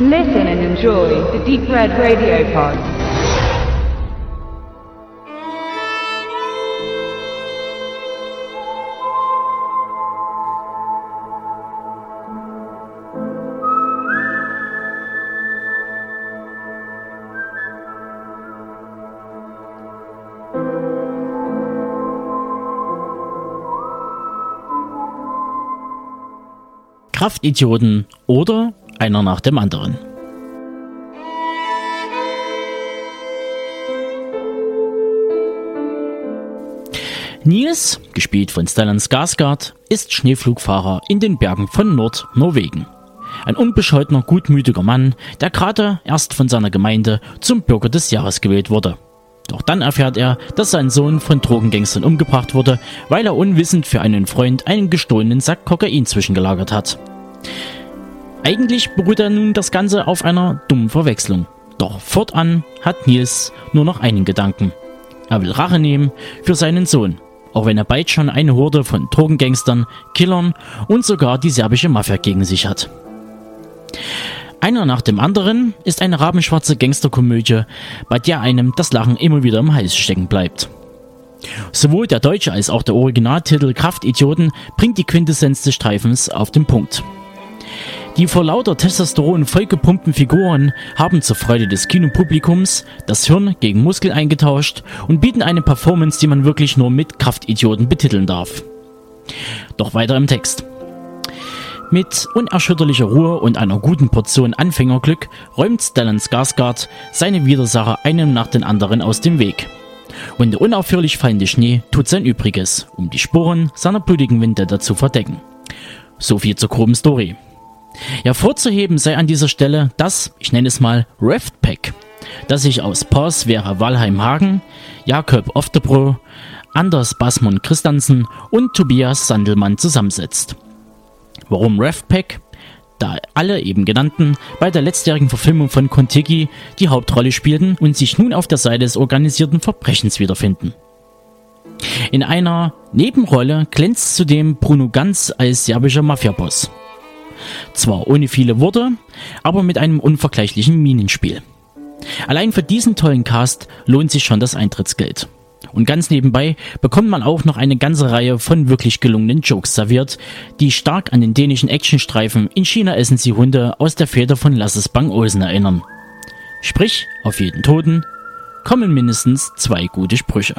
Listen and enjoy the Deep Red Radio Pod. Kraftidioten oder einer nach dem anderen. Nils, gespielt von Stellan Skarsgård, ist Schneeflugfahrer in den Bergen von Nordnorwegen. Ein unbescholtener, gutmütiger Mann, der gerade erst von seiner Gemeinde zum Bürger des Jahres gewählt wurde. Doch dann erfährt er, dass sein Sohn von Drogengangstern umgebracht wurde, weil er unwissend für einen Freund einen gestohlenen Sack Kokain zwischengelagert hat. Eigentlich beruht er nun das Ganze auf einer dummen Verwechslung. Doch fortan hat Nils nur noch einen Gedanken. Er will Rache nehmen für seinen Sohn, auch wenn er bald schon eine Horde von Drogengangstern, Killern und sogar die serbische Mafia gegen sich hat. Einer nach dem anderen ist eine rabenschwarze Gangsterkomödie, bei der einem das Lachen immer wieder im Hals stecken bleibt. Sowohl der deutsche als auch der Originaltitel Kraftidioten bringt die Quintessenz des Streifens auf den Punkt. Die vor lauter Testosteron vollgepumpten Figuren haben zur Freude des Kinopublikums das Hirn gegen Muskel eingetauscht und bieten eine Performance, die man wirklich nur mit Kraftidioten betiteln darf. Doch weiter im Text. Mit unerschütterlicher Ruhe und einer guten Portion Anfängerglück räumt Stellan Skarsgård seine Widersacher einem nach den anderen aus dem Weg. Und der unaufhörlich fallende Schnee tut sein Übriges, um die Spuren seiner blutigen Vendetta zu verdecken. So viel zur groben Story. Hervorzuheben sei an dieser Stelle das, ich nenne es mal, Reft Pack, das sich aus Pors Vera Walheim Hagen, Jakob Oftebro, Anders Basmund Christensen und Tobias Sandelmann zusammensetzt. Warum Reft Pack? Da alle eben genannten bei der letztjährigen Verfilmung von Kontiki die Hauptrolle spielten und sich nun auf der Seite des organisierten Verbrechens wiederfinden. In einer Nebenrolle glänzt zudem Bruno Ganz als serbischer Mafiaboss. Zwar ohne viele Worte, aber mit einem unvergleichlichen Minenspiel. Allein für diesen tollen Cast lohnt sich schon das Eintrittsgeld. Und ganz nebenbei bekommt man auch noch eine ganze Reihe von wirklich gelungenen Jokes serviert, die stark an den dänischen Actionstreifen In China essen sie Hunde aus der Feder von Lasses Bang Olsen erinnern. Sprich, auf jeden Toten kommen mindestens zwei gute Sprüche.